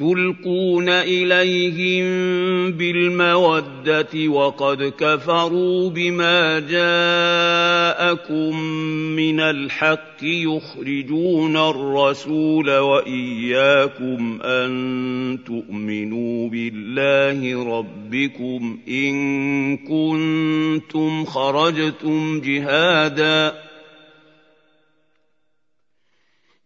تلقون إليهم بالمودة وقد كفروا بما جاءكم من الحق يخرجون الرسول وإياكم أن تؤمنوا بالله ربكم إن كنتم خرجتم جهادا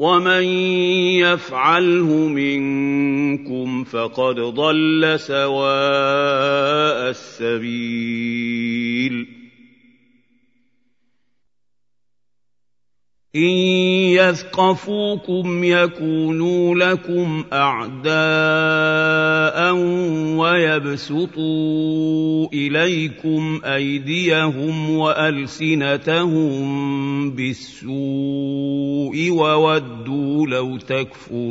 ومن يفعله منكم فقد ضل سواء السبيل إن يثقفوكم يكونوا لكم أعداء ويبسطوا إليكم أيديهم وألسنتهم بالسوء وودوا لو تكفرون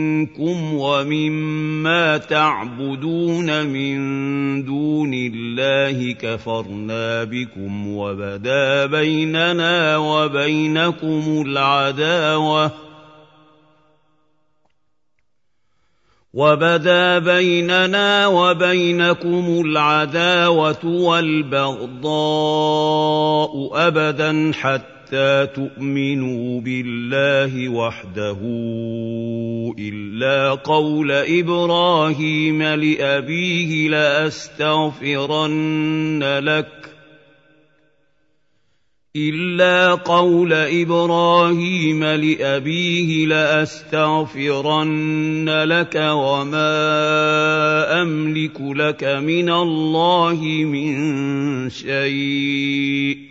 ومما تعبدون من دون الله كفرنا بكم وبدا بيننا وبينكم العداوة وبدا بيننا وبينكم العداوة والبغضاء أبدا حتى تؤمنوا بالله وحده إلا قول إبراهيم لأبيه لأستغفرن لك إلا قول إبراهيم لأبيه لأستغفرن لك وما أملك لك من الله من شيء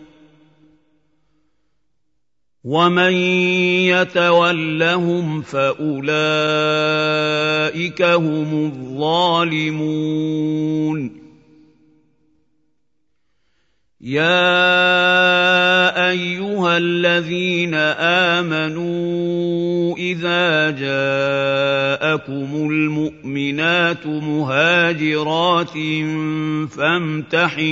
ومن يتولهم فاولئك هم الظالمون يا ايها الذين امنوا اذا جاءكم المؤمنات مهاجرات فامتحنوهن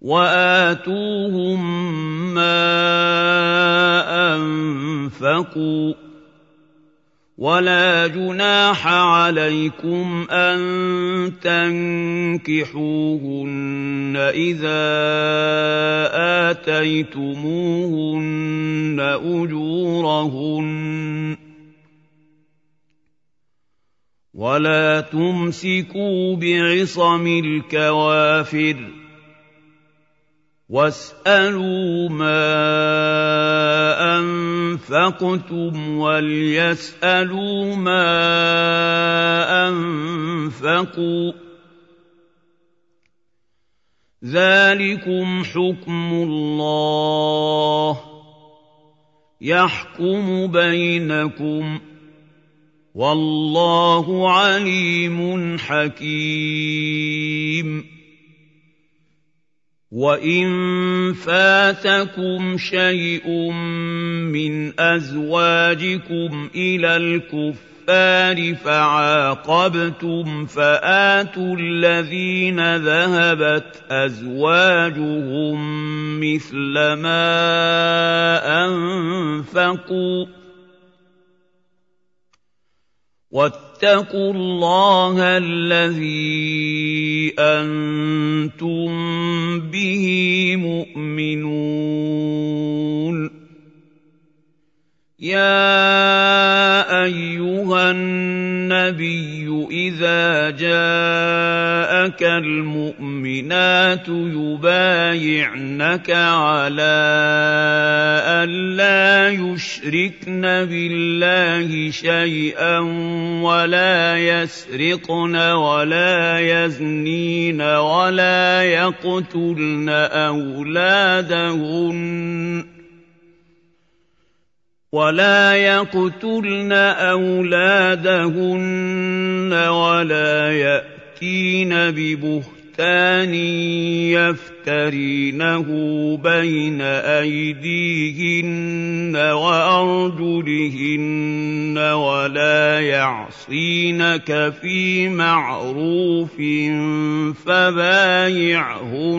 واتوهم ما انفقوا ولا جناح عليكم ان تنكحوهن اذا اتيتموهن اجورهن ولا تمسكوا بعصم الكوافر واسالوا ما انفقتم وليسالوا ما انفقوا ذلكم حكم الله يحكم بينكم والله عليم حكيم وان فاتكم شيء من ازواجكم إلى الكفار فعاقبتم فاتوا الذين ذهبت ازواجهم مثل ما انفقوا واتقوا الله الذي أنتم به مؤمنون. يا أيها النبي إذا جاءك المؤمنات يبايعنك على أن لا يشركن بالله شيئا ولا يسرقن ولا يزنين ولا يقتلن أولادهن ولا يقتلن أولادهن ولا يأتين ببهتان يفترينه بين أيديهن وأرجلهن ولا يعصينك في معروف فبايعهن.